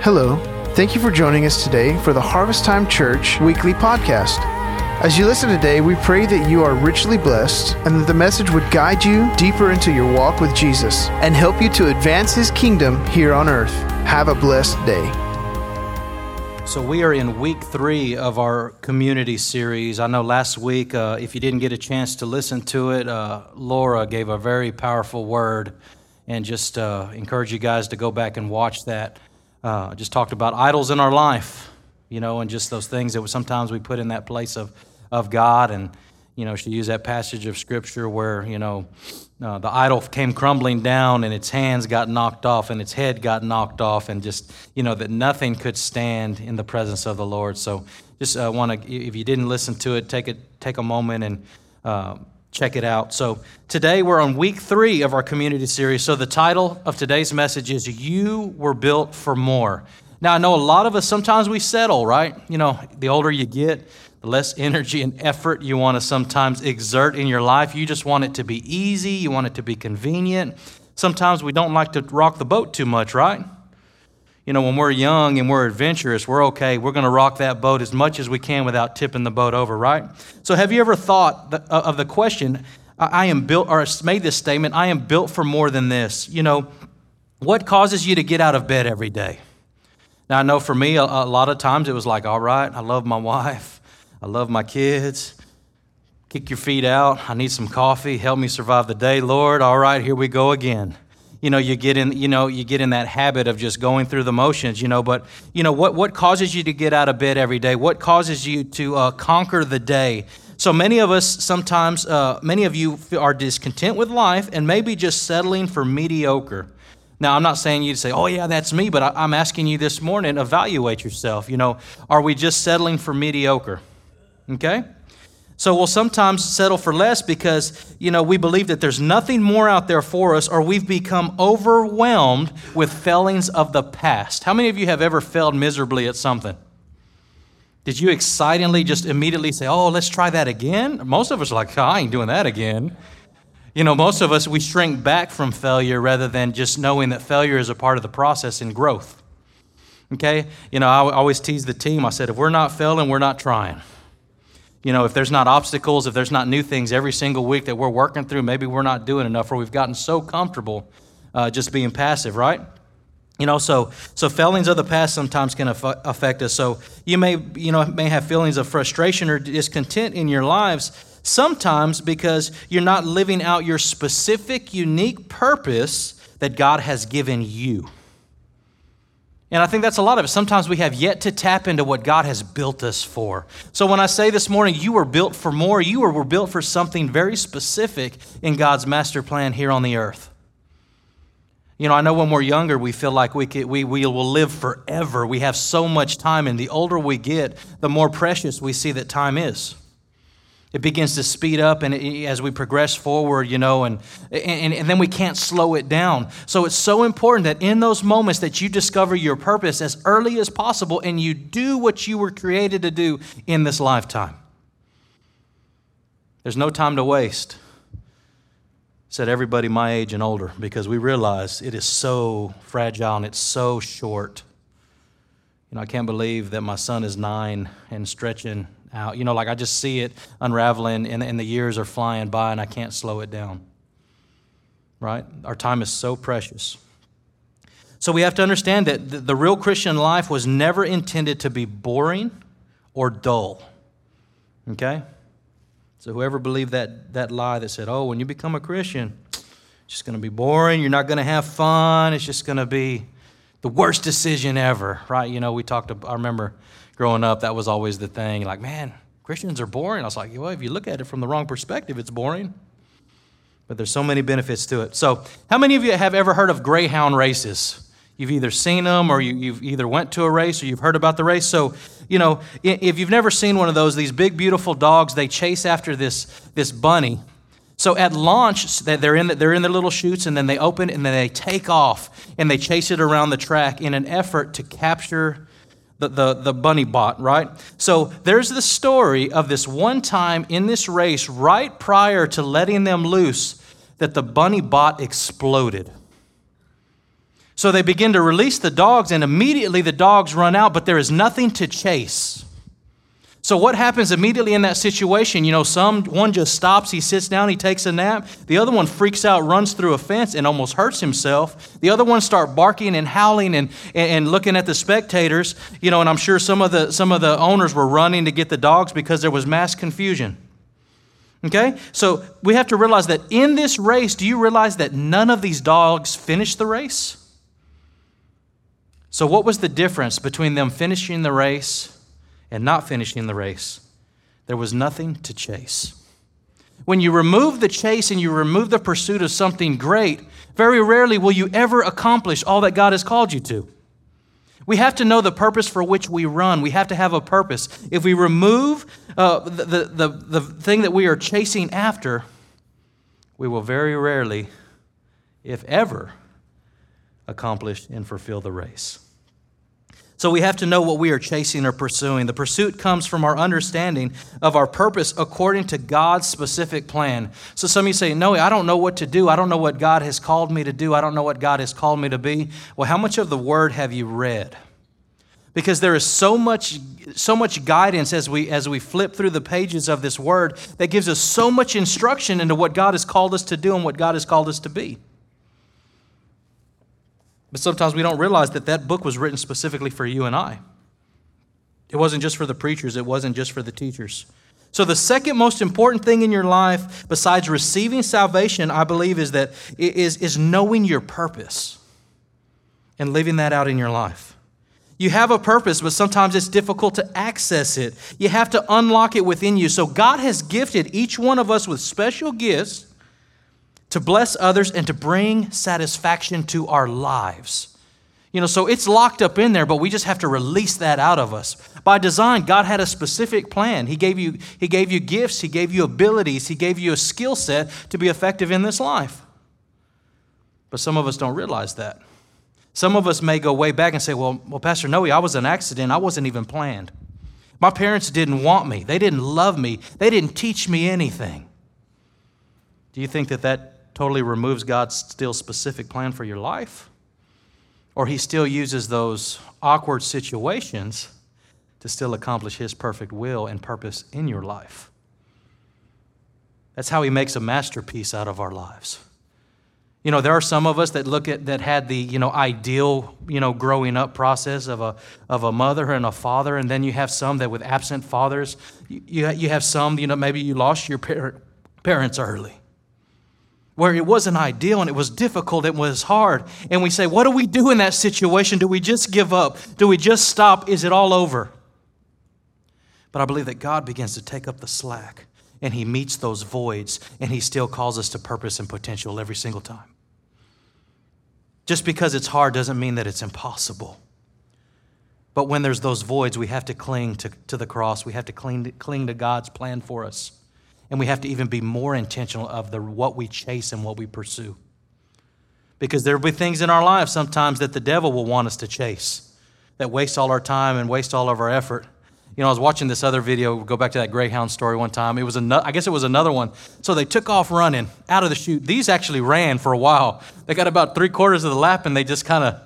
Hello. Thank you for joining us today for the Harvest Time Church weekly podcast. As you listen today, we pray that you are richly blessed and that the message would guide you deeper into your walk with Jesus and help you to advance his kingdom here on earth. Have a blessed day. So, we are in week three of our community series. I know last week, uh, if you didn't get a chance to listen to it, uh, Laura gave a very powerful word and just uh, encourage you guys to go back and watch that uh, just talked about idols in our life, you know, and just those things that sometimes we put in that place of, of God. And, you know, she used that passage of scripture where, you know, uh, the idol came crumbling down and its hands got knocked off and its head got knocked off and just, you know, that nothing could stand in the presence of the Lord. So just uh, want to, if you didn't listen to it, take, it, take a moment and, uh, check it out. So, today we're on week three of our community series. So, the title of today's message is You Were Built for More. Now, I know a lot of us sometimes we settle, right? You know, the older you get, the less energy and effort you want to sometimes exert in your life. You just want it to be easy, you want it to be convenient. Sometimes we don't like to rock the boat too much, right? You know, when we're young and we're adventurous, we're okay. We're going to rock that boat as much as we can without tipping the boat over, right? So, have you ever thought uh, of the question, I am built, or made this statement, I am built for more than this? You know, what causes you to get out of bed every day? Now, I know for me, a, a lot of times it was like, all right, I love my wife, I love my kids. Kick your feet out. I need some coffee. Help me survive the day, Lord. All right, here we go again you know you get in you know you get in that habit of just going through the motions you know but you know what what causes you to get out of bed every day? What causes you to uh, conquer the day? So many of us sometimes uh, many of you are discontent with life and maybe just settling for mediocre. Now i'm not saying you to say oh yeah that's me but i'm asking you this morning evaluate yourself you know are we just settling for mediocre? Okay so we'll sometimes settle for less because, you know, we believe that there's nothing more out there for us or we've become overwhelmed with failings of the past. How many of you have ever failed miserably at something? Did you excitingly just immediately say, oh, let's try that again? Most of us are like, oh, I ain't doing that again. You know, most of us, we shrink back from failure rather than just knowing that failure is a part of the process in growth. Okay? You know, I always tease the team. I said, if we're not failing, we're not trying. You know, if there's not obstacles, if there's not new things every single week that we're working through, maybe we're not doing enough or we've gotten so comfortable uh, just being passive, right? You know, so so failings of the past sometimes can affect us. So you may you know may have feelings of frustration or discontent in your lives sometimes because you're not living out your specific unique purpose that God has given you. And I think that's a lot of it. Sometimes we have yet to tap into what God has built us for. So when I say this morning, you were built for more, you were, built for something very specific in God's master plan here on the earth. You know, I know when we're younger, we feel like we, could, we, we will live forever. We have so much time, and the older we get, the more precious we see that time is. It begins to speed up and it, as we progress forward, you know, and, and, and then we can't slow it down. So it's so important that in those moments that you discover your purpose as early as possible and you do what you were created to do in this lifetime. There's no time to waste, said everybody my age and older, because we realize it is so fragile and it's so short. You know, I can't believe that my son is nine and stretching out. You know, like I just see it unraveling and, and the years are flying by and I can't slow it down. Right? Our time is so precious. So we have to understand that the, the real Christian life was never intended to be boring or dull. Okay? So whoever believed that, that lie that said, oh, when you become a Christian, it's just going to be boring, you're not going to have fun, it's just going to be the worst decision ever, right? You know, we talked, about I remember growing up, that was always the thing. Like, man, Christians are boring. I was like, well, if you look at it from the wrong perspective, it's boring. But there's so many benefits to it. So, how many of you have ever heard of greyhound races? You've either seen them or you, have either went to a race or you've heard about the race. So, you know, if you've never seen one of those, these big, beautiful dogs, they chase after this, this bunny. So at launch, they're in, the, they're in their little chutes and then they open and then they take off and they chase it around the track in an effort to capture the, the, the bunny bot, right? So there's the story of this one time in this race, right prior to letting them loose, that the bunny bot exploded. So they begin to release the dogs, and immediately the dogs run out, but there is nothing to chase. So what happens immediately in that situation? You know, some one just stops, he sits down, he takes a nap. The other one freaks out, runs through a fence, and almost hurts himself. The other one start barking and howling and, and, looking at the spectators. You know, and I'm sure some of the some of the owners were running to get the dogs because there was mass confusion. Okay? So we have to realize that in this race, do you realize that none of these dogs finished the race? So what was the difference between them finishing the race? And not finishing the race, there was nothing to chase. When you remove the chase and you remove the pursuit of something great, very rarely will you ever accomplish all that God has called you to. We have to know the purpose for which we run. We have to have a purpose. If we remove uh, the, the, the, the thing that we are chasing after, we will very rarely, if ever, accomplish and fulfill the race. So we have to know what we are chasing or pursuing. The pursuit comes from our understanding of our purpose according to God's specific plan. So some of you say, No, I don't know what to do. I don't know what God has called me to do. I don't know what God has called me to be. Well, how much of the word have you read? Because there is so much, so much guidance as we as we flip through the pages of this word that gives us so much instruction into what God has called us to do and what God has called us to be. But sometimes we don't realize that that book was written specifically for you and I. It wasn't just for the preachers, it wasn't just for the teachers. So, the second most important thing in your life, besides receiving salvation, I believe, is that is, is knowing your purpose and living that out in your life. You have a purpose, but sometimes it's difficult to access it. You have to unlock it within you. So, God has gifted each one of us with special gifts to bless others, and to bring satisfaction to our lives. You know, so it's locked up in there, but we just have to release that out of us. By design, God had a specific plan. He gave you, he gave you gifts, He gave you abilities, He gave you a skill set to be effective in this life. But some of us don't realize that. Some of us may go way back and say, Well, well Pastor Noe, I was an accident. I wasn't even planned. My parents didn't want me, they didn't love me, they didn't teach me anything. Do you think that that totally removes God's still specific plan for your life? Or he still uses those awkward situations to still accomplish his perfect will and purpose in your life? That's how he makes a masterpiece out of our lives. You know, there are some of us that look at that had the, you know, ideal, you know, growing up process of a of a mother and a father, and then you have some that with absent fathers, you, you have some, you know, maybe you lost your parents early where it wasn't ideal and it was difficult, it was hard. And we say, What do we do in that situation? Do we just give up? Do we just stop? Is it all over? But I believe that God begins to take up the slack and He meets those voids and He still calls us to purpose and potential every single time. Just because it's hard doesn't mean that it's impossible. But when there's those voids, we have to cling to, to the cross. We have to cling to, cling to God's plan for us. And we have to even be more intentional of the, what we chase and what we pursue. Because there will be things in our lives sometimes that the devil will want us to chase that waste all our time and waste all of our effort. You know, I was watching this other video, go back to that Greyhound story one time. It was another, I guess it was another one. So they took off running out of the chute. These actually ran for a while. They got about three quarters of the lap and they just kind of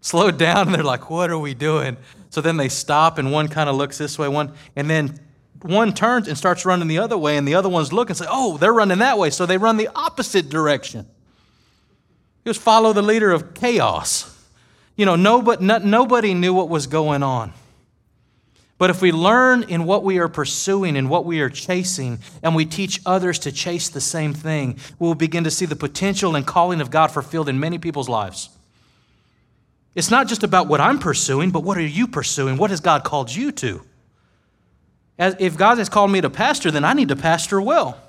slowed down and they're like, what are we doing? So then they stop and one kind of looks this way, one, and then one turns and starts running the other way, and the other ones look and say, Oh, they're running that way. So they run the opposite direction. Just follow the leader of chaos. You know, nobody, nobody knew what was going on. But if we learn in what we are pursuing and what we are chasing, and we teach others to chase the same thing, we will begin to see the potential and calling of God fulfilled in many people's lives. It's not just about what I'm pursuing, but what are you pursuing? What has God called you to? As, if God has called me to pastor, then I need to pastor well.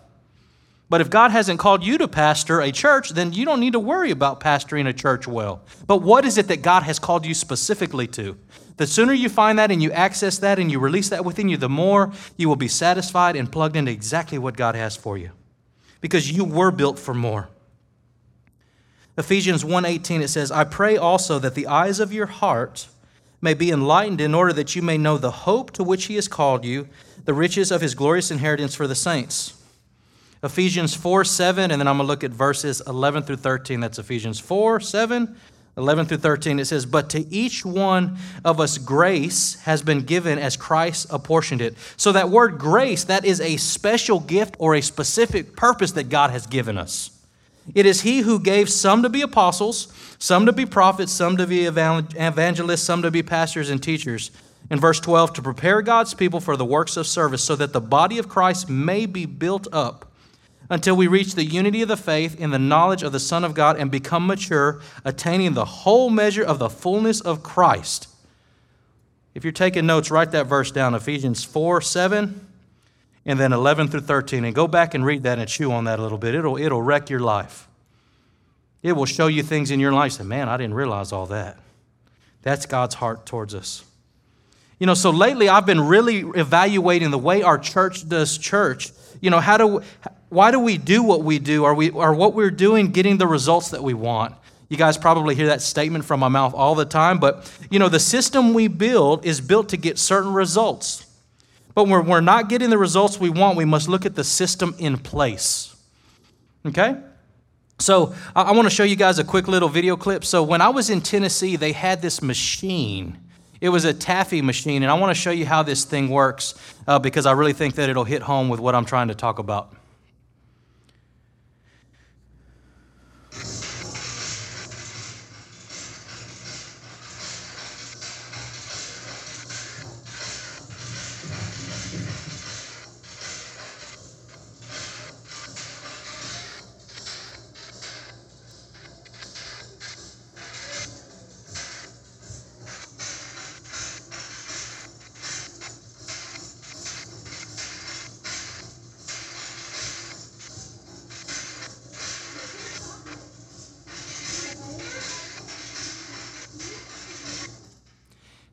But if God hasn't called you to pastor a church, then you don't need to worry about pastoring a church well. But what is it that God has called you specifically to? The sooner you find that and you access that and you release that within you, the more you will be satisfied and plugged into exactly what God has for you. Because you were built for more. Ephesians 1:18 it says, "I pray also that the eyes of your heart may be enlightened in order that you may know the hope to which he has called you, the riches of his glorious inheritance for the saints. Ephesians 4 7, and then I'm going to look at verses 11 through 13. That's Ephesians 4 7, 11 through 13, it says, But to each one of us grace has been given as Christ apportioned it. So that word grace, that is a special gift or a specific purpose that God has given us. It is He who gave some to be apostles, some to be prophets, some to be evangelists, some to be pastors and teachers. In verse 12, to prepare God's people for the works of service so that the body of Christ may be built up until we reach the unity of the faith in the knowledge of the Son of God and become mature, attaining the whole measure of the fullness of Christ. If you're taking notes, write that verse down Ephesians 4 7 and then 11 through 13. And go back and read that and chew on that a little bit. It'll, it'll wreck your life. It will show you things in your life. Say, man, I didn't realize all that. That's God's heart towards us. You know, so lately I've been really evaluating the way our church does church. You know, how do why do we do what we do? Are, we, are what we're doing getting the results that we want? You guys probably hear that statement from my mouth all the time, but you know, the system we build is built to get certain results. But when we're not getting the results we want, we must look at the system in place. Okay? So I want to show you guys a quick little video clip. So when I was in Tennessee, they had this machine. It was a taffy machine, and I want to show you how this thing works uh, because I really think that it'll hit home with what I'm trying to talk about.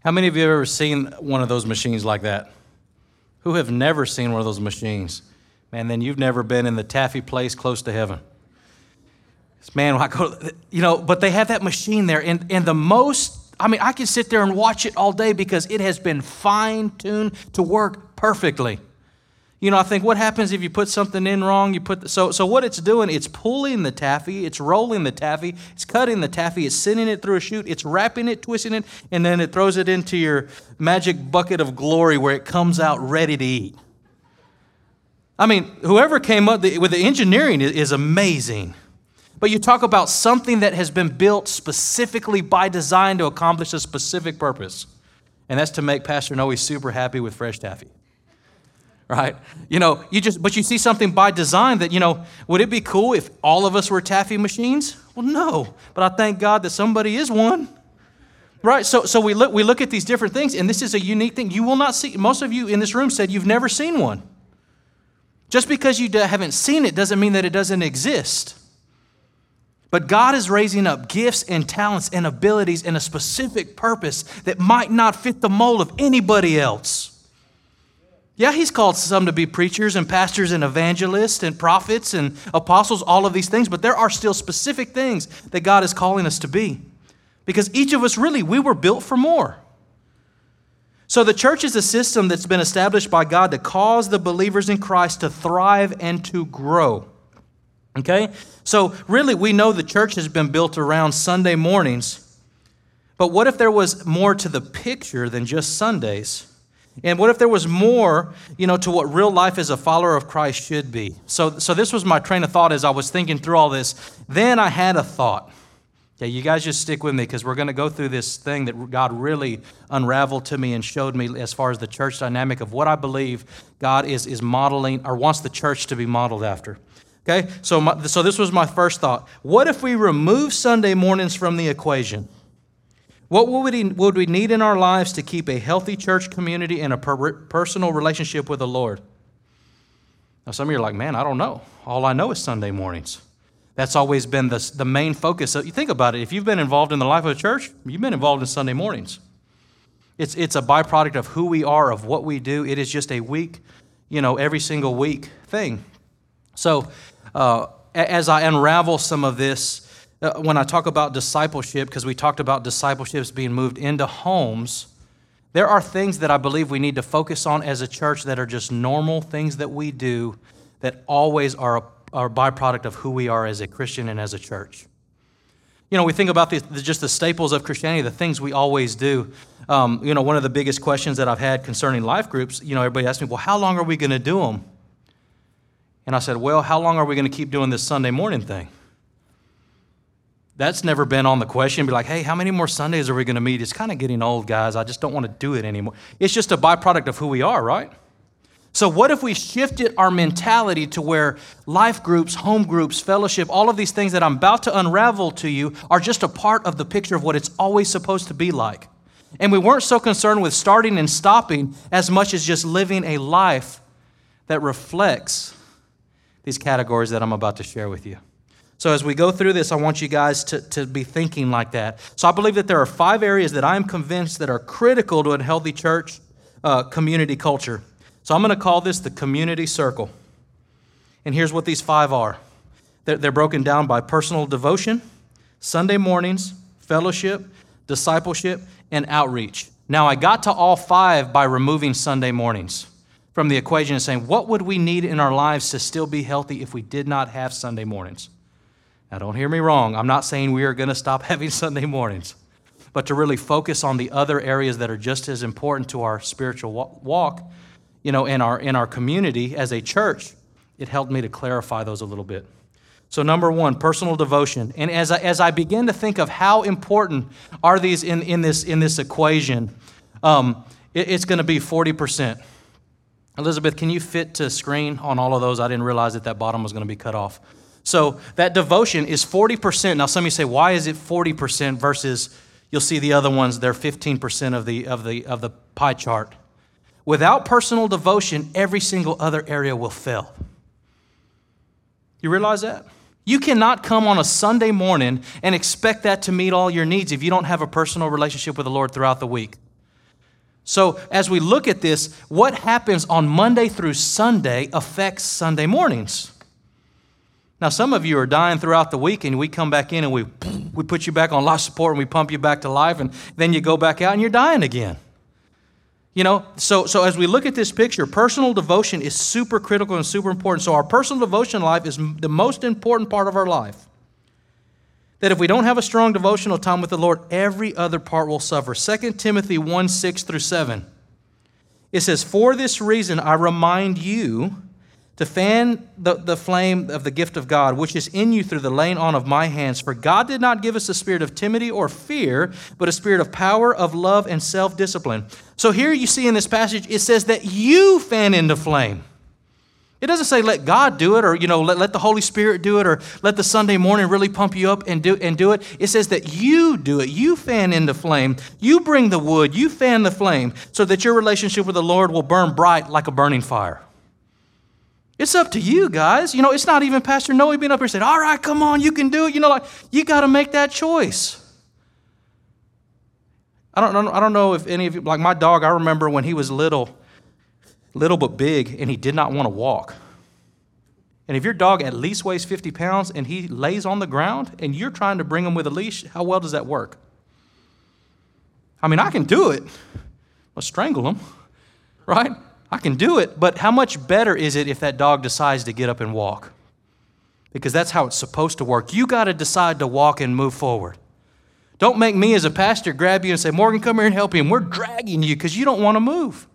How many of you have ever seen one of those machines like that? Who have never seen one of those machines? Man, then you've never been in the taffy place close to heaven. Man, I go, you know, but they have that machine there, and, and the most, I mean, I can sit there and watch it all day because it has been fine tuned to work perfectly. You know, I think what happens if you put something in wrong? You put the, so so what it's doing, it's pulling the taffy, it's rolling the taffy, it's cutting the taffy, it's sending it through a chute, it's wrapping it, twisting it, and then it throws it into your magic bucket of glory where it comes out ready to eat. I mean, whoever came up with the engineering is amazing. But you talk about something that has been built specifically by design to accomplish a specific purpose, and that's to make Pastor Noe super happy with fresh taffy right? You know, you just, but you see something by design that, you know, would it be cool if all of us were taffy machines? Well, no, but I thank God that somebody is one. Right, so, so we, look, we look at these different things, and this is a unique thing. You will not see, most of you in this room said you've never seen one. Just because you haven't seen it doesn't mean that it doesn't exist. But God is raising up gifts and talents and abilities in a specific purpose that might not fit the mold of anybody else. Yeah, he's called some to be preachers and pastors and evangelists and prophets and apostles, all of these things, but there are still specific things that God is calling us to be. Because each of us really, we were built for more. So the church is a system that's been established by God to cause the believers in Christ to thrive and to grow. Okay? So really, we know the church has been built around Sunday mornings, but what if there was more to the picture than just Sundays? And what if there was more, you know, to what real life as a follower of Christ should be? So, so this was my train of thought as I was thinking through all this. Then I had a thought. Okay, you guys just stick with me because we're going to go through this thing that God really unraveled to me and showed me as far as the church dynamic of what I believe God is, is modeling or wants the church to be modeled after. Okay, so, my, so this was my first thought. What if we remove Sunday mornings from the equation? What would we, need in our lives to keep a healthy church community and a per- personal relationship with the Lord? Now, some of you are like, man, I don't know. All I know is Sunday mornings. That's always been the, the main focus. So you think about it. If you've been involved in the life of a church, you've been involved in Sunday mornings. It's, it's a byproduct of who we are, of what we do. It is just a week, you know, every single week thing. So uh, as I unravel some of this, uh, when I talk about discipleship, because we talked about discipleships being moved into homes, there are things that I believe we need to focus on as a church that are just normal things that we do that always are a, are a byproduct of who we are as a Christian and as a church. You know, we think about the, the, just the staples of Christianity, the things we always do. Um, you know, one of the biggest questions that I've had concerning life groups, you know, everybody asks me, well, how long are we going to do them? And I said, well, how long are we going to keep doing this Sunday morning thing? That's never been on the question. Be like, hey, how many more Sundays are we going to meet? It's kind of getting old, guys. I just don't want to do it anymore. It's just a byproduct of who we are, right? So, what if we shifted our mentality to where life groups, home groups, fellowship, all of these things that I'm about to unravel to you are just a part of the picture of what it's always supposed to be like? And we weren't so concerned with starting and stopping as much as just living a life that reflects these categories that I'm about to share with you. So, as we go through this, I want you guys to, to be thinking like that. So, I believe that there are five areas that I'm convinced that are critical to a healthy church uh, community culture. So, I'm going to call this the community circle. And here's what these five are they're, they're broken down by personal devotion, Sunday mornings, fellowship, discipleship, and outreach. Now, I got to all five by removing Sunday mornings from the equation and saying, what would we need in our lives to still be healthy if we did not have Sunday mornings? Now, don't hear me wrong. I'm not saying we are going to stop having Sunday mornings, but to really focus on the other areas that are just as important to our spiritual walk, you know, in our, in our community as a church, it helped me to clarify those a little bit. So, number one, personal devotion. And as I, as I begin to think of how important are these in, in, this, in this equation, um, it, it's going to be 40%. Elizabeth, can you fit to screen on all of those? I didn't realize that that bottom was going to be cut off. So that devotion is 40%. Now, some of you say, why is it 40% versus you'll see the other ones, they're 15% of the, of, the, of the pie chart. Without personal devotion, every single other area will fail. You realize that? You cannot come on a Sunday morning and expect that to meet all your needs if you don't have a personal relationship with the Lord throughout the week. So, as we look at this, what happens on Monday through Sunday affects Sunday mornings. Now, some of you are dying throughout the week, and we come back in and we, we put you back on life support and we pump you back to life, and then you go back out and you're dying again. You know, so, so as we look at this picture, personal devotion is super critical and super important. So, our personal devotion life is the most important part of our life. That if we don't have a strong devotional time with the Lord, every other part will suffer. 2 Timothy 1 6 through 7. It says, For this reason I remind you to fan the, the flame of the gift of God, which is in you through the laying on of my hands. For God did not give us a spirit of timidity or fear, but a spirit of power, of love, and self discipline. So here you see in this passage, it says that you fan into flame. It doesn't say let God do it or you know let, let the Holy Spirit do it or let the Sunday morning really pump you up and do and do it. It says that you do it. You fan into flame. You bring the wood, you fan the flame so that your relationship with the Lord will burn bright like a burning fire. It's up to you guys. You know, it's not even Pastor Noe being up here saying, all right, come on, you can do it. You know, like, you got to make that choice. I don't, I don't know if any of you, like my dog, I remember when he was little, little but big, and he did not want to walk. And if your dog at least weighs 50 pounds and he lays on the ground and you're trying to bring him with a leash, how well does that work? I mean, I can do it. I'll strangle him, right? I can do it, but how much better is it if that dog decides to get up and walk? Because that's how it's supposed to work. You got to decide to walk and move forward. Don't make me as a pastor grab you and say, Morgan, come here and help him. We're dragging you because you don't want to move.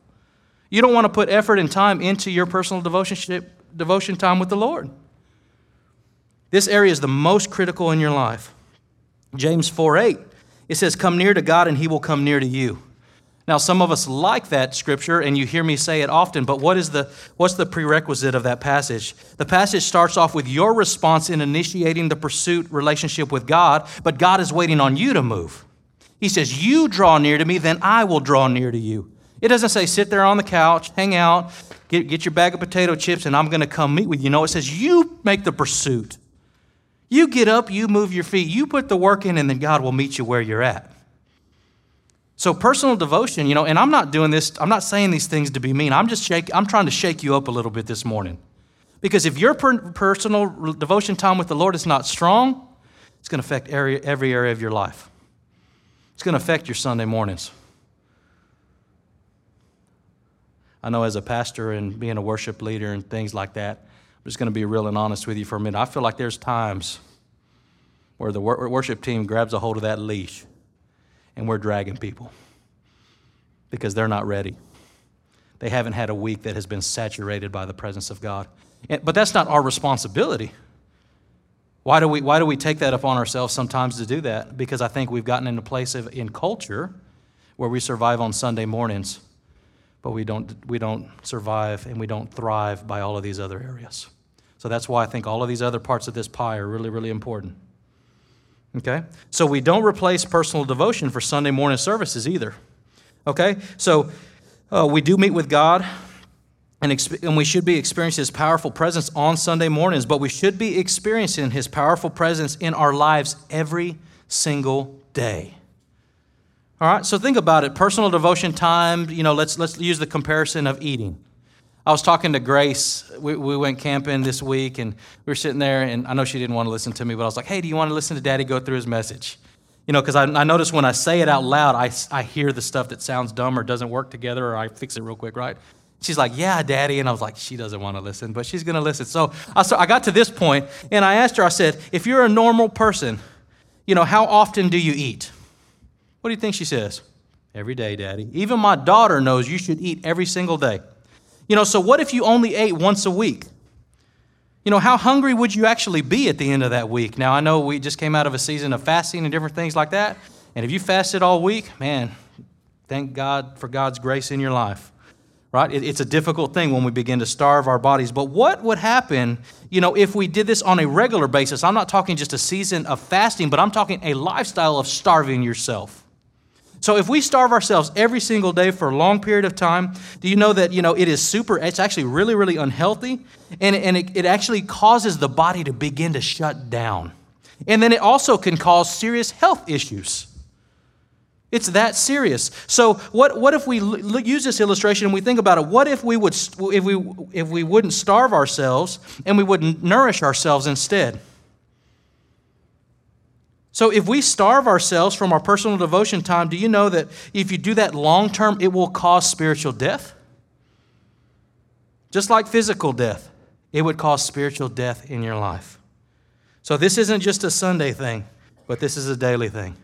You don't want to put effort and time into your personal devotion, devotion time with the Lord. This area is the most critical in your life. James 4 8, it says, Come near to God and he will come near to you. Now, some of us like that scripture, and you hear me say it often, but what is the, what's the prerequisite of that passage? The passage starts off with your response in initiating the pursuit relationship with God, but God is waiting on you to move. He says, You draw near to me, then I will draw near to you. It doesn't say sit there on the couch, hang out, get, get your bag of potato chips, and I'm going to come meet with you. No, it says you make the pursuit. You get up, you move your feet, you put the work in, and then God will meet you where you're at. So personal devotion, you know, and I'm not doing this, I'm not saying these things to be mean. I'm just shake, I'm trying to shake you up a little bit this morning. Because if your per- personal devotion time with the Lord is not strong, it's going to affect area, every area of your life. It's going to affect your Sunday mornings. I know as a pastor and being a worship leader and things like that, I'm just going to be real and honest with you for a minute. I feel like there's times where the worship team grabs a hold of that leash and we're dragging people because they're not ready. They haven't had a week that has been saturated by the presence of God. But that's not our responsibility. Why do, we, why do we take that upon ourselves sometimes to do that? Because I think we've gotten in a place of, in culture where we survive on Sunday mornings, but we don't, we don't survive and we don't thrive by all of these other areas. So that's why I think all of these other parts of this pie are really, really important. Okay? So we don't replace personal devotion for Sunday morning services either. Okay? So uh, we do meet with God, and, exp- and we should be experiencing His powerful presence on Sunday mornings, but we should be experiencing His powerful presence in our lives every single day. All right, so think about it. Personal devotion time, you know, let's, let's use the comparison of eating. I was talking to Grace. We, we went camping this week, and we were sitting there, and I know she didn't want to listen to me, but I was like, hey, do you want to listen to Daddy go through his message? You know, because I, I notice when I say it out loud, I, I hear the stuff that sounds dumb or doesn't work together, or I fix it real quick, right? She's like, yeah, Daddy. And I was like, she doesn't want to listen, but she's going to listen. So I, so I got to this point, and I asked her, I said, if you're a normal person, you know, how often do you eat? What do you think she says? Every day, Daddy. Even my daughter knows you should eat every single day. You know, so what if you only ate once a week? You know, how hungry would you actually be at the end of that week? Now, I know we just came out of a season of fasting and different things like that. And if you fasted all week, man, thank God for God's grace in your life. Right? It's a difficult thing when we begin to starve our bodies. But what would happen, you know, if we did this on a regular basis? I'm not talking just a season of fasting, but I'm talking a lifestyle of starving yourself. So if we starve ourselves every single day for a long period of time, do you know that, you know, it is super, it's actually really, really unhealthy, and, and it, it actually causes the body to begin to shut down. And then it also can cause serious health issues. It's that serious. So what, what if we l- use this illustration and we think about it? What if we would if we if we wouldn't starve ourselves and we wouldn't nourish ourselves instead? So, if we starve ourselves from our personal devotion time, do you know that if you do that long term, it will cause spiritual death? Just like physical death, it would cause spiritual death in your life. So, this isn't just a Sunday thing, but this is a daily thing.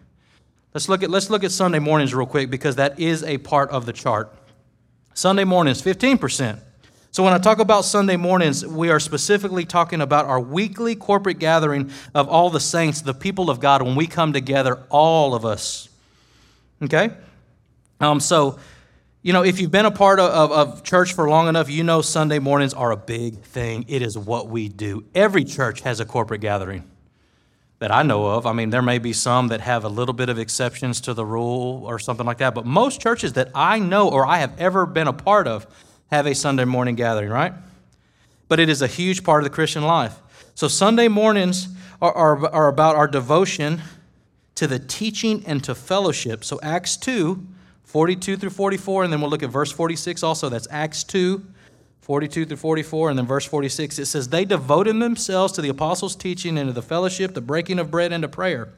Let's look at, let's look at Sunday mornings real quick because that is a part of the chart. Sunday mornings, 15%. So, when I talk about Sunday mornings, we are specifically talking about our weekly corporate gathering of all the saints, the people of God, when we come together, all of us. Okay? Um, so, you know, if you've been a part of, of, of, church for long enough, you know Sunday mornings are a big thing. It is what we do. Every church has a corporate gathering that I know of. I mean, there may be some that have a little bit of exceptions to the rule or something like that, but most churches that I know or I have ever been a part of, have a Sunday morning gathering, right? But it is a huge part of the Christian life. So Sunday mornings are, are, are about our devotion to the teaching and to fellowship. So Acts 2, 42 through 44, and then we'll look at verse 46 also. That's Acts 2, 42 through 44, and then verse 46. It says, They devoted themselves to the apostles' teaching and to the fellowship, the breaking of bread, and to prayer.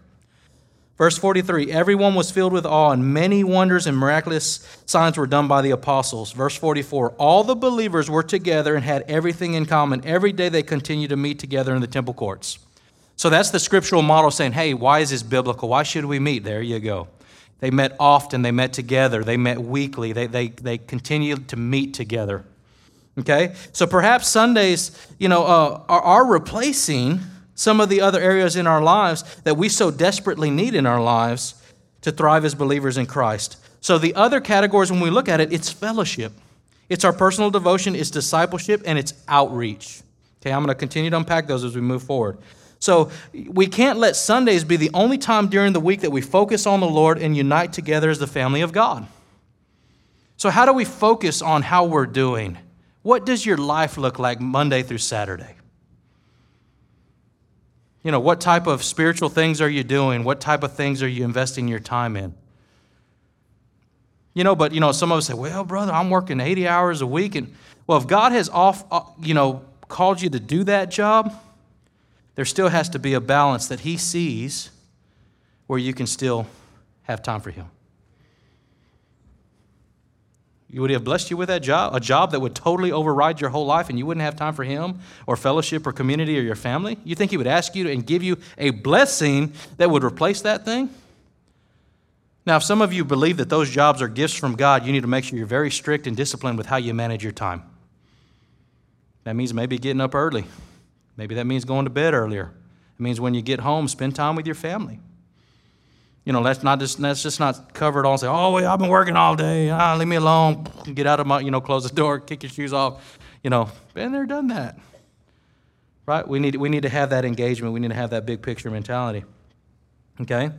Verse 43 Everyone was filled with awe, and many wonders and miraculous signs were done by the apostles. Verse 44 All the believers were together and had everything in common. Every day they continued to meet together in the temple courts. So that's the scriptural model saying, hey, why is this biblical? Why should we meet? There you go. They met often, they met together, they met weekly, they, they, they continued to meet together. Okay? So perhaps Sundays, you know, uh, are, are replacing some of the other areas in our lives that we so desperately need in our lives to thrive as believers in Christ. So, the other categories, when we look at it, it's fellowship, it's our personal devotion, it's discipleship, and it's outreach. Okay, I'm going to continue to unpack those as we move forward. So, we can't let Sundays be the only time during the week that we focus on the Lord and unite together as the family of God. So, how do we focus on how we're doing? What does your life look like Monday through Saturday? You know, what type of spiritual things are you doing? What type of things are you investing your time in? You know, but, you know, some of us say, well, brother, I'm working 80 hours a week. And, well, if God has, off, uh, you know, called you to do that job, there still has to be a balance that He sees where you can still have time for Him. Would he have blessed you with that job? A job that would totally override your whole life and you wouldn't have time for him or fellowship or community or your family? You think he would ask you and give you a blessing that would replace that thing? Now, if some of you believe that those jobs are gifts from God, you need to make sure you're very strict and disciplined with how you manage your time. That means maybe getting up early. Maybe that means going to bed earlier. It means when you get home, spend time with your family. You know, let's not just let's just not cover it all and say, "Oh, I've been working all day. Ah, leave me alone." Get out of my, you know, close the door, kick your shoes off. You know, been there, done that. Right? We need we need to have that engagement. We need to have that big picture mentality. Okay.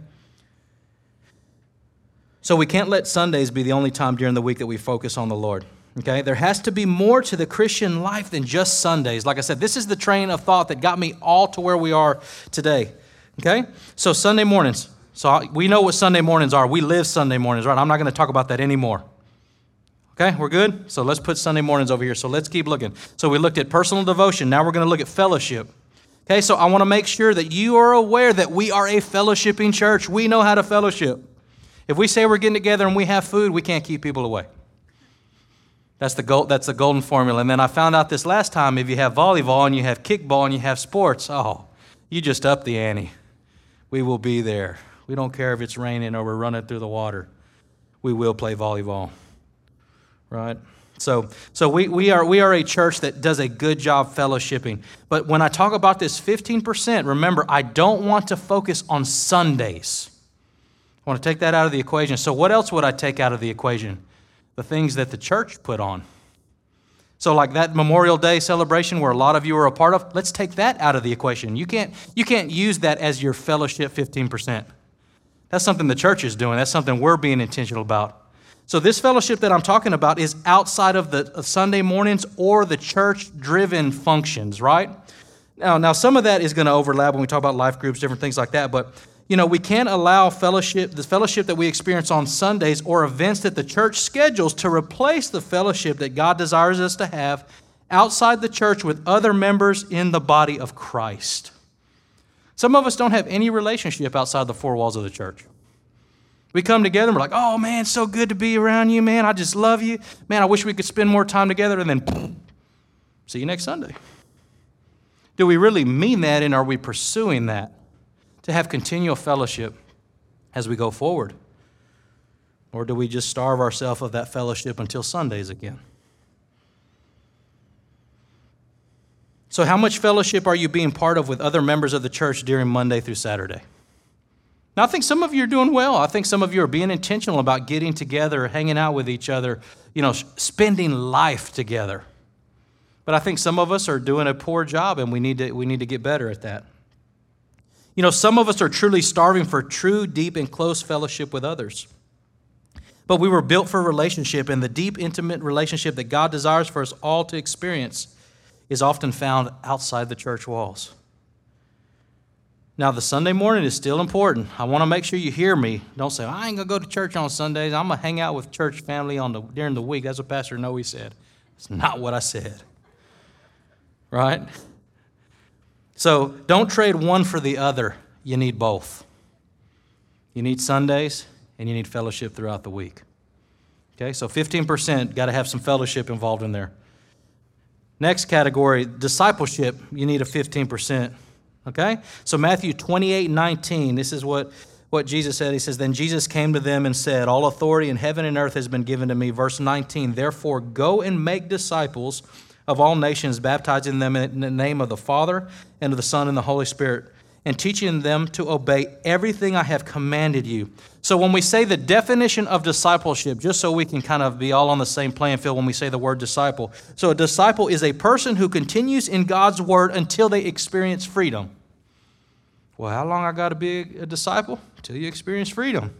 So we can't let Sundays be the only time during the week that we focus on the Lord. Okay? There has to be more to the Christian life than just Sundays. Like I said, this is the train of thought that got me all to where we are today. Okay? So Sunday mornings. So we know what Sunday mornings are. We live Sunday mornings, right? I'm not going to talk about that anymore. Okay, we're good? So let's put Sunday mornings over here. So let's keep looking. So we looked at personal devotion. Now we're going to look at fellowship. Okay, so I want to make sure that you are aware that we are a fellowshipping church. We know how to fellowship. If we say we're getting together and we have food, we can't keep people away. That's the, gold, that's the golden formula. And then I found out this last time if you have volleyball and you have kickball and you have sports, oh, you just up the ante. We will be there. We don't care if it's raining or we're running through the water. We will play volleyball. Right? So, so we, we, are, we are a church that does a good job fellowshipping. But when I talk about this 15%, remember, I don't want to focus on Sundays. I want to take that out of the equation. So, what else would I take out of the equation? The things that the church put on. So, like that Memorial Day celebration where a lot of you are a part of, let's take that out of the equation. You can't, you can't use that as your fellowship 15%. That's something the church is doing, that's something we're being intentional about. So, this fellowship that I'm talking about is outside of the Sunday mornings or the church driven functions, right? Now, now, some of that is going to overlap when we talk about life groups, different things like that, but you know, we can't allow fellowship, the fellowship that we experience on Sundays or events that the church schedules to replace the fellowship that God desires us to have outside the church with other members in the body of Christ. Some of us don't have any relationship outside the four walls of the church. We come together and we're like, oh man, so good to be around you, man. I just love you. Man, I wish we could spend more time together. And then, see you next Sunday. Do we really mean that and are we pursuing that? to have continual fellowship as we go forward? Or do we just starve ourselves of that fellowship until Sundays again? So, how much fellowship are you being part of with other members of the church during Monday through Saturday? Now, I think some of you are doing well. I think some of you are being intentional about getting together, hanging out with each other, you know, spending life together. But I think some of us are doing a poor job, and we need to, we need to get better at that. You know, some of us are truly starving for true, deep, and close fellowship with others. But we were built for relationship, and the deep, intimate relationship that God desires for us all to experience is often found outside the church walls. Now, the Sunday morning is still important. I want to make sure you hear me. Don't say, I ain't going to go to church on Sundays. I'm going to hang out with church family on the, during the week. That's what Pastor Noe said. It's not what I said. Right? So don't trade one for the other. You need both. You need Sundays and you need fellowship throughout the week. Okay, so 15% got to have some fellowship involved in there. Next category, discipleship, you need a 15%. Okay? So Matthew 28 19, this is what, what Jesus said. He says, Then Jesus came to them and said, All authority in heaven and earth has been given to me. Verse 19, Therefore go and make disciples of all nations, baptizing them in the name of the Father and of the Son and the Holy Spirit, and teaching them to obey everything I have commanded you. So, when we say the definition of discipleship, just so we can kind of be all on the same playing field when we say the word disciple. So, a disciple is a person who continues in God's word until they experience freedom. Well, how long I got to be a disciple? Until you experience freedom.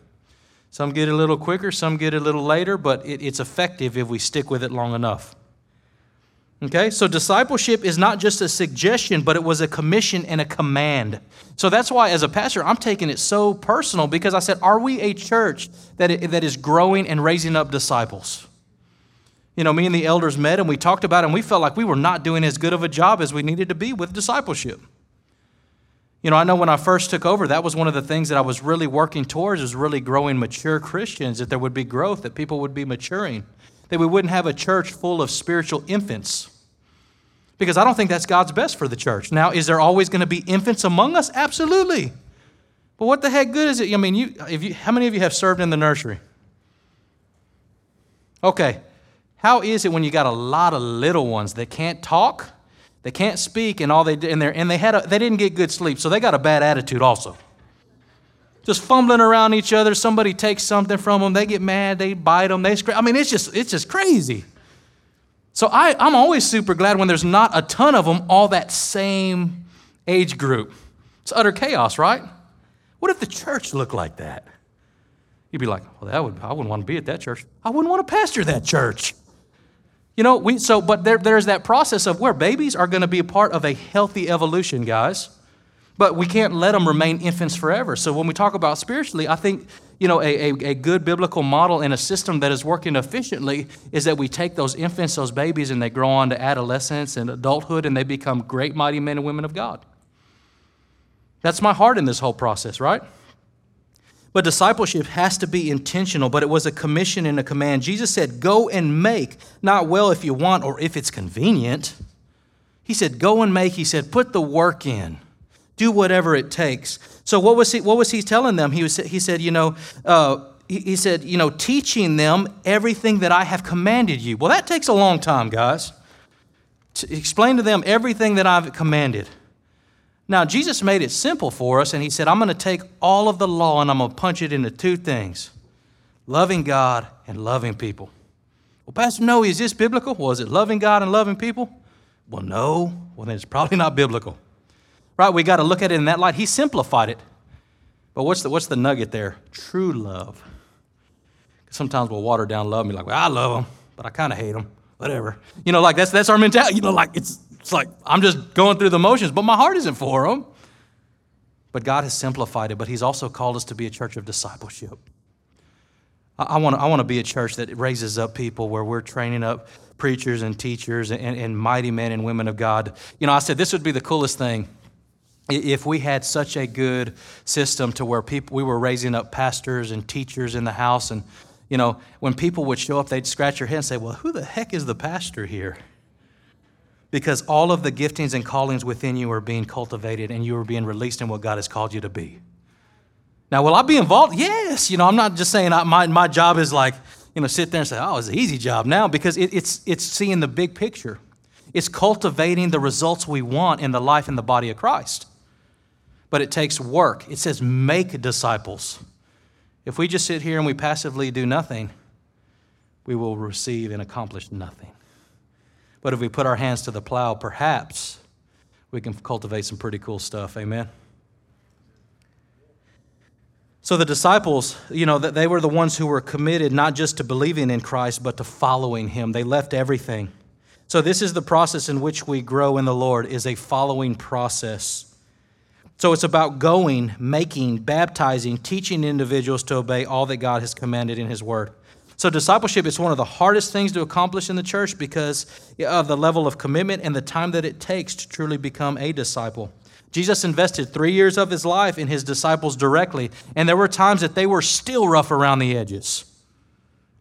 Some get it a little quicker, some get it a little later, but it, it's effective if we stick with it long enough. Okay, so discipleship is not just a suggestion, but it was a commission and a command. So that's why, as a pastor, I'm taking it so personal because I said, Are we a church that, that is growing and raising up disciples? You know, me and the elders met and we talked about it, and we felt like we were not doing as good of a job as we needed to be with discipleship. You know, I know when I first took over, that was one of the things that I was really working towards, was really growing mature Christians, that there would be growth, that people would be maturing that we wouldn't have a church full of spiritual infants. Because I don't think that's God's best for the church. Now, is there always going to be infants among us? Absolutely. But what the heck good is it? I mean, you, if you, how many of you have served in the nursery? Okay. How is it when you got a lot of little ones that can't talk, they can't speak, and all they and they and they had a, they didn't get good sleep, so they got a bad attitude also. Just fumbling around each other. Somebody takes something from them, they get mad, they bite them, they scratch. I mean, it's just it's just crazy. So I, I'm always super glad when there's not a ton of them, all that same age group. It's utter chaos, right? What if the church looked like that? You'd be like, well, that would, I wouldn't want to be at that church. I wouldn't want to pastor that church. You know, we, so, but there, there's that process of where babies are going to be a part of a healthy evolution, guys. But we can't let them remain infants forever. So when we talk about spiritually, I think, you know, a, a, a good biblical model and a system that is working efficiently is that we take those infants, those babies, and they grow on to adolescence and adulthood, and they become great, mighty men and women of God. That's my heart in this whole process, right? But discipleship has to be intentional, but it was a commission and a command. Jesus said, Go and make, not well if you want or if it's convenient. He said, Go and make. He said, Put the work in, do whatever it takes. So, what was he, what was he telling them? He, was, he said, You know, uh, he, said, You know, teaching them everything that I have commanded you. Well, that takes a long time, guys. To explain to them everything that I've commanded. Now, Jesus made it simple for us, and He said, I'm going to take all of the law and I'm going to punch it into two things loving God and loving people. Well, Pastor Noe, is this biblical? Was it loving God and loving people? Well, no. Well, then it's probably not biblical. Right? We got to look at it in that light. He simplified it. But what's the, what's the nugget there? True love. Sometimes we'll water down love and be like, well, I love them, but I kind of hate them. Whatever. You know, like that's, that's our mentality. You know, like it's, it's like I'm just going through the motions, but my heart isn't for them. But God has simplified it, but He's also called us to be a church of discipleship. I, want to I wanna be a church that raises up people where we're training up preachers and teachers and, and mighty men and women of God. You know, I said this would be the coolest thing if we had such a good system to where people we were raising up pastors and teachers in the house and you know when people would show up they'd scratch their head and say well who the heck is the pastor here because all of the giftings and callings within you are being cultivated and you are being released in what God has called you to be. Now, will I be involved? Yes. You know, I'm not just saying I, my, my job is like, you know, sit there and say, oh, it's an easy job now because it, it's, it's seeing the big picture. It's cultivating the results we want in the life and the body of Christ. But it takes work. It says, make disciples. If we just sit here and we passively do nothing, we will receive and accomplish nothing. But if we put our hands to the plow, perhaps we can cultivate some pretty cool stuff. Amen. So the disciples, you know, they were the ones who were committed not just to believing in Christ, but to following him. They left everything. So this is the process in which we grow in the Lord is a following process. So it's about going, making, baptizing, teaching individuals to obey all that God has commanded in his word. So, discipleship is one of the hardest things to accomplish in the church because of the level of commitment and the time that it takes to truly become a disciple. Jesus invested three years of his life in his disciples directly, and there were times that they were still rough around the edges.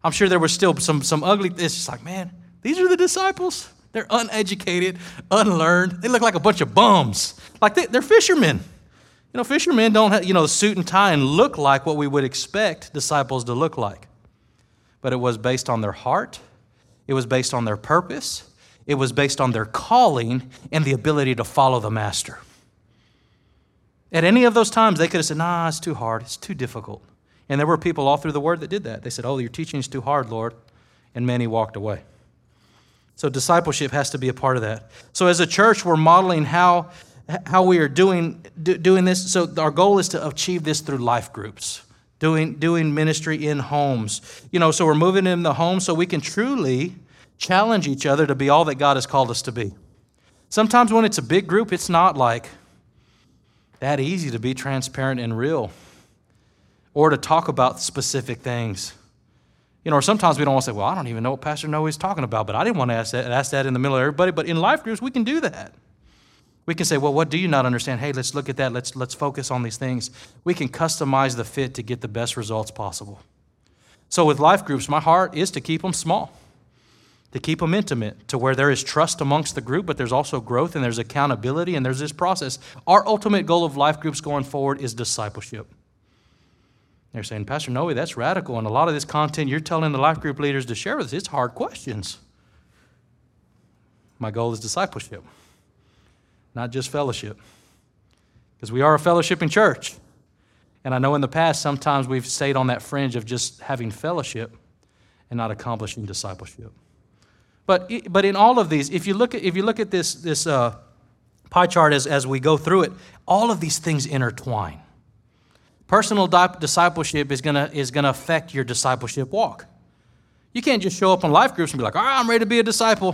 I'm sure there was still some, some ugly, it's just like, man, these are the disciples. They're uneducated, unlearned. They look like a bunch of bums. Like they, are fishermen. You know, fishermen don't have, you know, suit and tie and look like what we would expect disciples to look like but it was based on their heart, it was based on their purpose, it was based on their calling and the ability to follow the master. At any of those times, they could have said, Nah, it's too hard, it's too difficult. And there were people all through the word that did that. They said, Oh, your teaching is too hard, Lord. And many walked away. So discipleship has to be a part of that. So as a church, we're modeling how, how we are doing, do, doing this. So our goal is to achieve this through life groups doing, doing ministry in homes. You know, so we're moving in the home so we can truly challenge each other to be all that God has called us to be. Sometimes when it's a big group, it's not like that easy to be transparent and real or to talk about specific things. You know, or sometimes we don't want to say, well, I don't even know what Pastor Noe is talking about, but I didn't want to ask that, ask that in the middle of everybody. But in life groups, we can do that. We can say, well, what do you not understand? Hey, let's look at that. Let's, let's focus on these things. We can customize the fit to get the best results possible. So, with life groups, my heart is to keep them small. to keep them intimate, to where there is trust amongst the group, but there's also growth and there's accountability and there's this process. Our ultimate goal of life groups going forward is discipleship. They're saying, Pastor Noe, that's radical. And a lot of this content you're telling the life group leaders to share with us, it's hard questions. My goal is discipleship, not just fellowship. Because we are a fellowship in church. And I know in the past, sometimes we've stayed on that fringe of just having fellowship and not accomplishing discipleship. But, but in all of these, if you look at, if you look at this, this uh, pie chart as, as we go through it, all of these things intertwine. Personal discipleship is going to is gonna affect your discipleship walk. You can't just show up in life groups and be like, all right, I'm ready to be a disciple.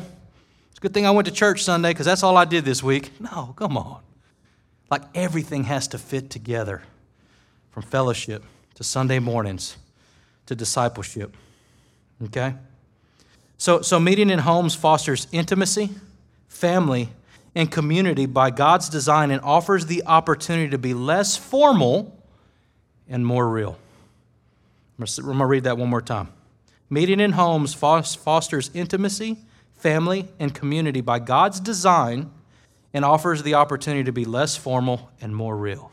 It's a good thing I went to church Sunday because that's all I did this week. No, come on. Like everything has to fit together from fellowship to Sunday mornings to discipleship. Okay? So, so meeting in homes fosters intimacy, family, and community by God's design and offers the opportunity to be less formal and more real. I'm going to read that one more time. Meeting in homes fosters intimacy, family, and community by God's design and offers the opportunity to be less formal and more real.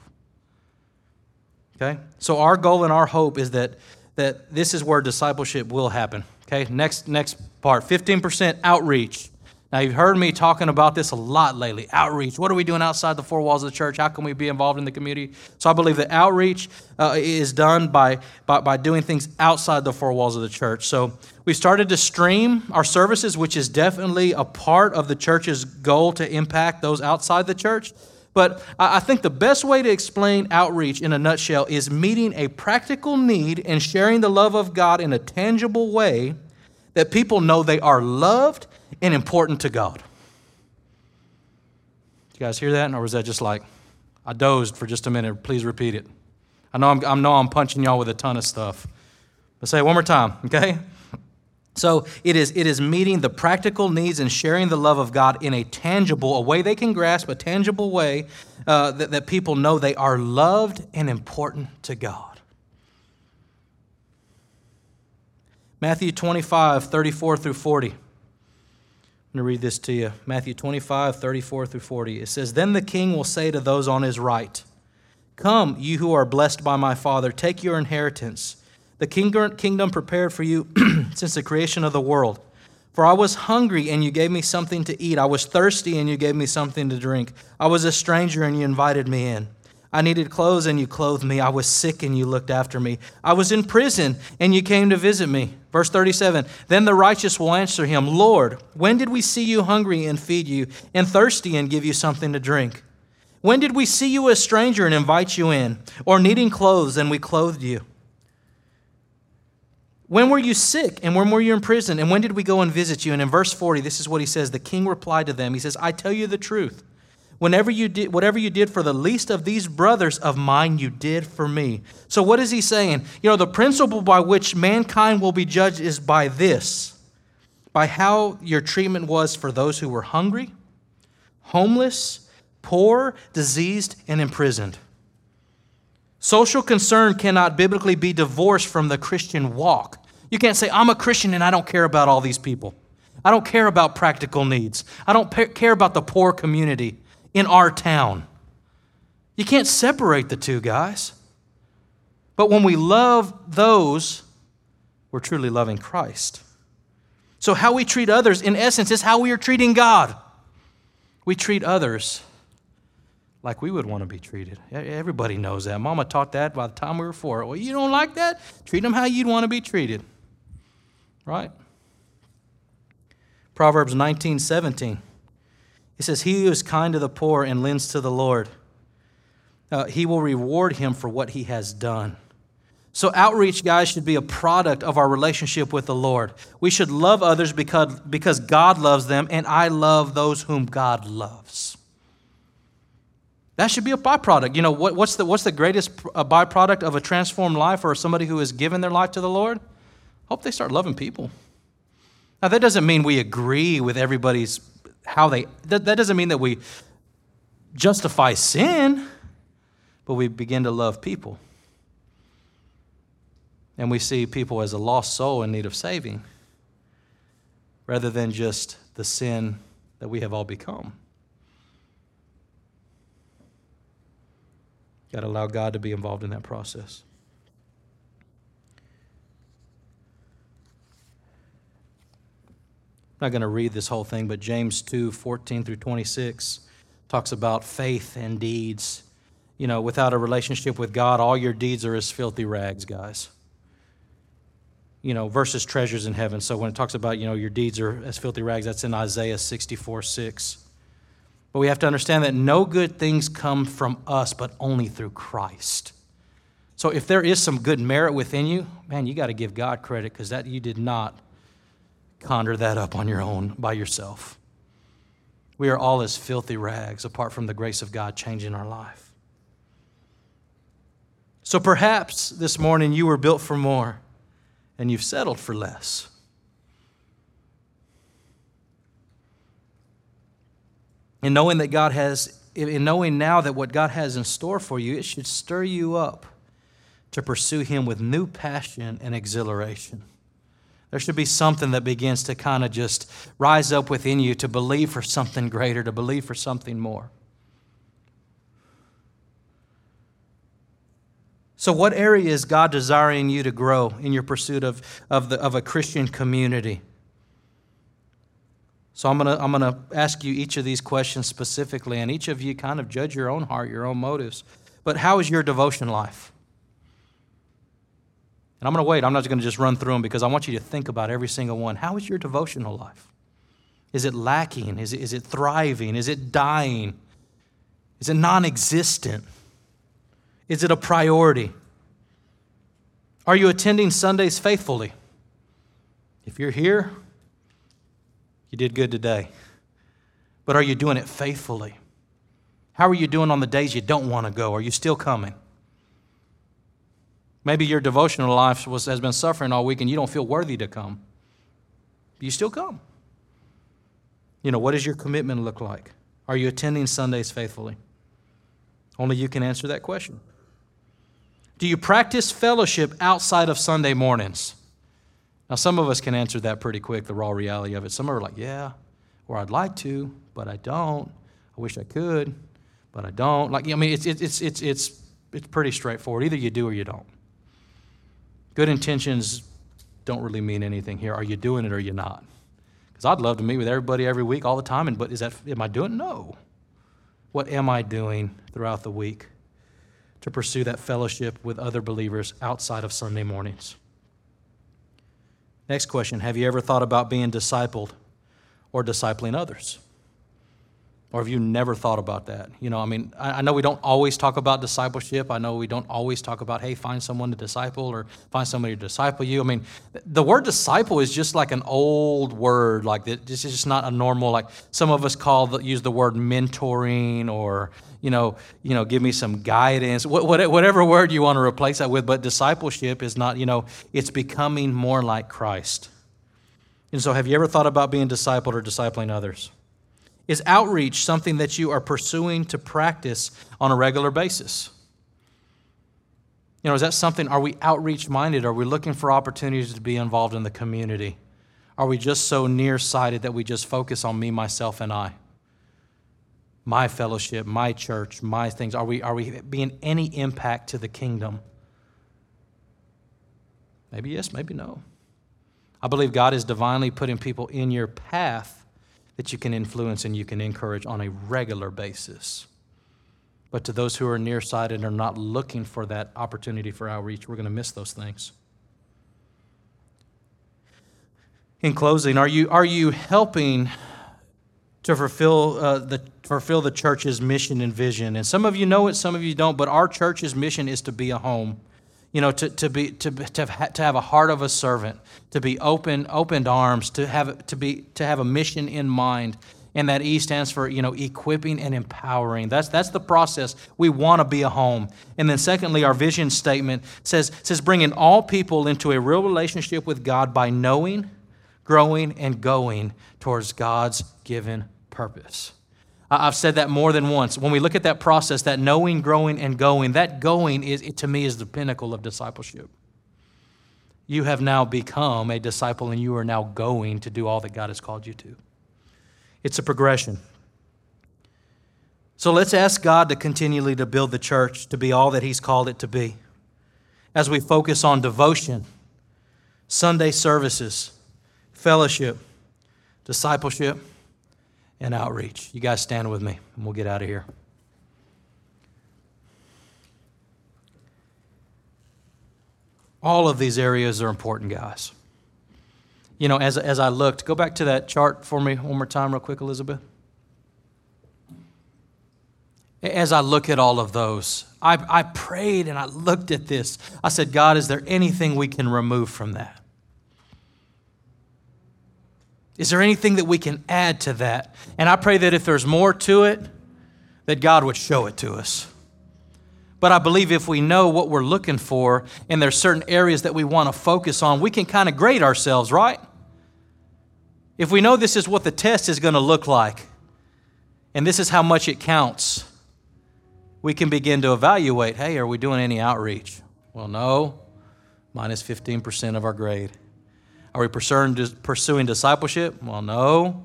Okay? So our goal and our hope is that, that this is where discipleship will happen. Okay, next, next part 15% outreach. Now, you've heard me talking about this a lot lately outreach. What are we doing outside the four walls of the church? How can we be involved in the community? So, I believe that outreach uh, is done by, by, by doing things outside the four walls of the church. So, we started to stream our services, which is definitely a part of the church's goal to impact those outside the church. But I think the best way to explain outreach in a nutshell is meeting a practical need and sharing the love of God in a tangible way that people know they are loved and important to God. You guys hear that? Or was that just like, I dozed for just a minute? Please repeat it. I know I'm, I know I'm punching y'all with a ton of stuff. But say it one more time, okay? So it is, it is meeting the practical needs and sharing the love of God in a tangible, a way they can grasp, a tangible way uh, that, that people know they are loved and important to God. Matthew 25, 34 through 40. I'm going to read this to you. Matthew 25, 34 through 40. It says, Then the king will say to those on his right, Come, you who are blessed by my Father, take your inheritance the kingdom prepared for you since the creation of the world. For I was hungry, and you gave me something to eat. I was thirsty, and you gave me something to drink. I was a stranger, and you invited me in. I needed clothes, and you clothed me. I was sick, and you looked after me. I was in prison, and you came to visit me. Verse 37 Then the righteous will answer him, Lord, when did we see you hungry and feed you, and thirsty and give you something to drink? When did we see you a stranger and invite you in, or needing clothes and we clothed you? When were you sick and when were you in prison? And when did we go and visit you? And in verse 40, this is what he says The king replied to them. He says, I tell you the truth. Whenever you did, whatever you did for the least of these brothers of mine, you did for me. So, what is he saying? You know, the principle by which mankind will be judged is by this by how your treatment was for those who were hungry, homeless, poor, diseased, and imprisoned. Social concern cannot biblically be divorced from the Christian walk. You can't say, I'm a Christian and I don't care about all these people. I don't care about practical needs. I don't care about the poor community in our town. You can't separate the two, guys. But when we love those, we're truly loving Christ. So, how we treat others, in essence, is how we are treating God. We treat others like we would want to be treated. Everybody knows that. Mama taught that by the time we were four. Well, you don't like that? Treat them how you'd want to be treated. Right? Proverbs 19 17. It says, He who is kind to the poor and lends to the Lord, uh, he will reward him for what he has done. So, outreach, guys, should be a product of our relationship with the Lord. We should love others because, because God loves them, and I love those whom God loves. That should be a byproduct. You know, what, what's, the, what's the greatest byproduct of a transformed life or somebody who has given their life to the Lord? Hope they start loving people. Now, that doesn't mean we agree with everybody's how they, that, that doesn't mean that we justify sin, but we begin to love people. And we see people as a lost soul in need of saving. rather than just the sin that we have all become. Got to allow God to be involved in that process. I'm not going to read this whole thing, but James 2 14 through 26 talks about faith and deeds. You know, without a relationship with God, all your deeds are as filthy rags, guys. You know, versus treasures in heaven. So when it talks about, you know, your deeds are as filthy rags, that's in Isaiah 64 6. But we have to understand that no good things come from us, but only through Christ. So if there is some good merit within you, man, you got to give God credit because that you did not conjure that up on your own by yourself. We are all as filthy rags apart from the grace of God changing our life. So perhaps this morning you were built for more and you've settled for less. And knowing that God has, in knowing now that what God has in store for you, it should stir you up to pursue Him with new passion and exhilaration. There should be something that begins to kind of just rise up within you to believe for something greater, to believe for something more. So, what area is God desiring you to grow in your pursuit of, of, the, of a Christian community? So I'm going to I'm to ask you each of these questions specifically, and each of you kind of judge your own heart, your own motives. But how is your devotion life? And I'm going to wait. I'm not going to just run through them because I want you to think about every single one. How is your devotional life? Is it lacking? Is it, is it thriving? Is it dying? Is it non existent? Is it a priority? Are you attending Sundays faithfully? If you're here, you did good today. But are you doing it faithfully? How are you doing on the days you don't want to go? Are you still coming? Maybe your devotional life was, has been suffering all week and you don't feel worthy to come. You still come. You know, what does your commitment look like? Are you attending Sundays faithfully? Only you can answer that question. Do you practice fellowship outside of Sunday mornings? Now, some of us can answer that pretty quick, the raw reality of it. Some are like, yeah, or I'd like to, but I don't. I wish I could, but I don't. Like, I mean, it's, it's, it's, it's, it's pretty straightforward. Either you do or you don't. Good intentions don't really mean anything here. Are you doing it or are you not? Because I'd love to meet with everybody every week, all the time, and, but is that, am I doing? No. What am I doing throughout the week to pursue that fellowship with other believers outside of Sunday mornings? Next question Have you ever thought about being discipled or discipling others? Or have you never thought about that? You know, I mean, I, know we don't always talk about discipleship. I know we don't always talk about, hey, find someone to disciple or find somebody to disciple you. I mean, the word disciple is just like an old word. Like, this is just not a normal, like, some of us call, the, use the word mentoring or, you know, you know, give me some guidance, whatever word you want to replace that with. But discipleship is not, you know, it's becoming more like Christ. And so, have you ever thought about being discipled or discipling others? Is outreach something that you are pursuing to practice on a regular basis? You know, is that something, are we outreach minded? Are we looking for opportunities to be involved in the community? Are we just so nearsighted that we just focus on me, myself, and I? my fellowship, my church, my things? Are we, are we being any impact to the kingdom? Maybe yes, maybe no. I believe God is divinely putting people in your path that you can influence and you can encourage on a regular basis. But to those who are nearsighted and are not looking for that opportunity for outreach, we're going to miss those things. In closing, are you, are you helping to fulfill, uh, the, fulfill the church's mission and vision. And some of you know it, some of you don't, but our church's mission is to be a home. You know, to, to, be, to, to, have, to have a heart of a servant, to be open, opened arms, to have, to, be, to have a mission in mind. And that E stands for, you know, equipping and empowering. That's, that's the process. We want to be a home. And then secondly, our vision statement says, says bringing all people into a real relationship with God by knowing, growing, and going towards God's given purpose. I've said that more than once. When we look at that process, that knowing, growing, and going, that going is, to me, is the pinnacle of discipleship. You have now become a disciple and you are now going to do all that God has called you to. It's a progression. So let's ask God to continually to build the church to be all that he's called it to be. As we focus on devotion, Sunday services, fellowship, discipleship, and outreach. You guys stand with me and we'll get out of here. All of these areas are important, guys. You know, as, as I looked, go back to that chart for me one more time, real quick, Elizabeth. As I look at all of those, I, I prayed and I looked at this. I said, God, is there anything we can remove from that? Is there anything that we can add to that? And I pray that if there's more to it, that God would show it to us. But I believe if we know what we're looking for and there's certain areas that we want to focus on, we can kind of grade ourselves, right? If we know this is what the test is going to look like and this is how much it counts, we can begin to evaluate hey, are we doing any outreach? Well, no, minus 15% of our grade. Are we pursuing, discipleship? Well, no.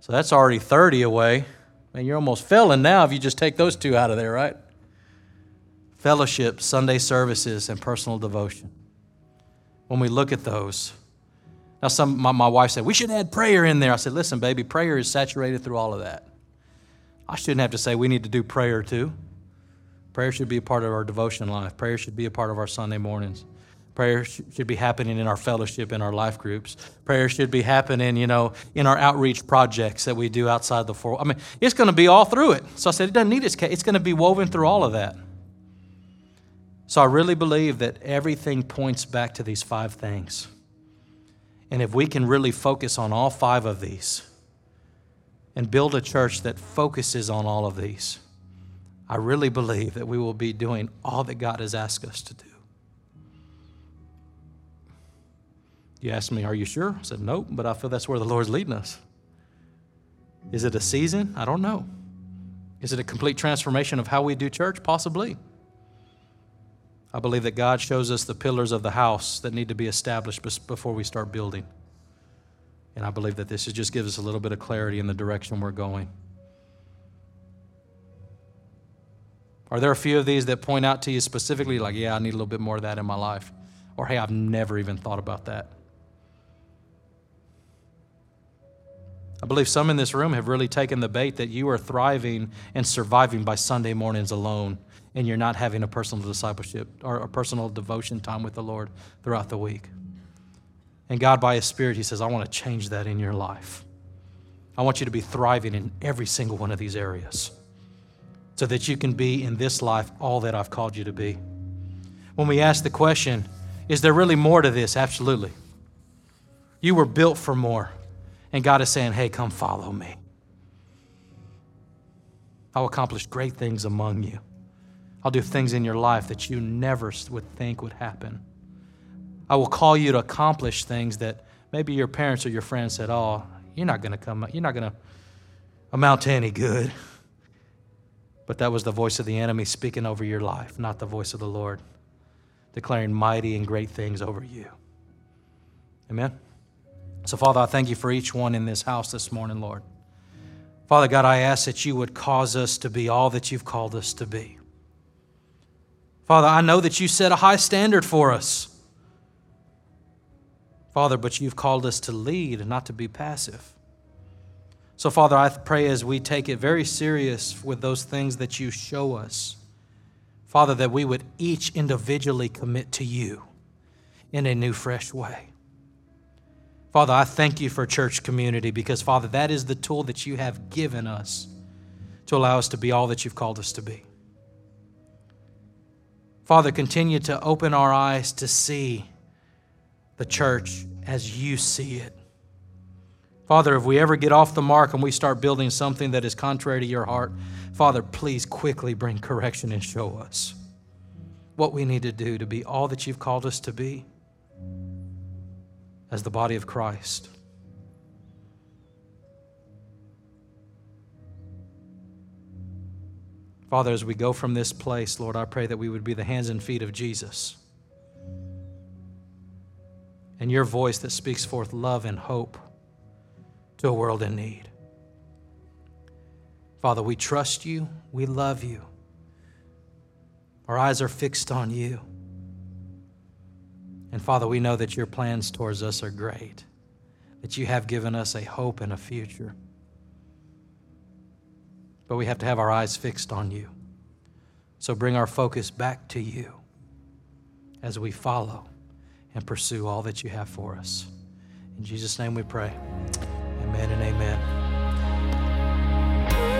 So that's already 30 away. And you're almost failing now if you just take those two out of there, right? Fellowship, Sunday services, and personal devotion. When we look at those, now some my, my wife said we should add prayer in there. I said, listen, baby, prayer is saturated through all of that. I shouldn't have to say we need to do prayer too. Prayer should be a part of our devotion life. Prayer should be a part of our Sunday mornings. Prayer should be happening in our fellowship, in our life groups. Prayer should be happening, you know, in our outreach projects that we do outside the four. I mean, it's going to be all through it. So I said, it doesn't need its case. It's going to be woven through all of that. So I really believe that everything points back to these five things. And if we can really focus on all five of these and build a church that focuses on all of these, I really believe that we will be doing all that God has asked us to do. You asked me, Are you sure? I said, Nope, but I feel that's where the Lord's leading us. Is it a season? I don't know. Is it a complete transformation of how we do church? Possibly. I believe that God shows us the pillars of the house that need to be established before we start building. And I believe that this just gives us a little bit of clarity in the direction we're going. Are there a few of these that point out to you specifically, like, yeah, I need a little bit more of that in my life? Or, hey, I've never even thought about that? I believe some in this room have really taken the bait that you are thriving and surviving by Sunday mornings alone, and you're not having a personal discipleship or a personal devotion time with the Lord throughout the week. And God, by His Spirit, He says, I want to change that in your life. I want you to be thriving in every single one of these areas so that you can be in this life all that I've called you to be. When we ask the question, is there really more to this? Absolutely. You were built for more. And God is saying, hey, come follow me. I'll accomplish great things among you. I'll do things in your life that you never would think would happen. I will call you to accomplish things that maybe your parents or your friends said, oh, you're not going to come, you're not going to amount to any good. But that was the voice of the enemy speaking over your life, not the voice of the Lord, declaring mighty and great things over you. Amen. So, Father, I thank you for each one in this house this morning, Lord. Father God, I ask that you would cause us to be all that you've called us to be. Father, I know that you set a high standard for us. Father, but you've called us to lead and not to be passive. So, Father, I pray as we take it very serious with those things that you show us, Father, that we would each individually commit to you in a new, fresh way. Father, I thank you for church community because, Father, that is the tool that you have given us to allow us to be all that you've called us to be. Father, continue to open our eyes to see the church as you see it. Father, if we ever get off the mark and we start building something that is contrary to your heart, Father, please quickly bring correction and show us what we need to do to be all that you've called us to be as the body of Christ. Father, as we go from this place, Lord, I pray that we would be the hands and feet of Jesus. and your voice that speaks forth love and hope to a world in need. Father, we trust you, we love you. Our eyes are fixed on you. And Father, we know that your plans towards us are great, that you have given us a hope and a future. But we have to have our eyes fixed on you. So bring our focus back to you as we follow and pursue all that you have for us. In Jesus' name we pray. Amen and amen.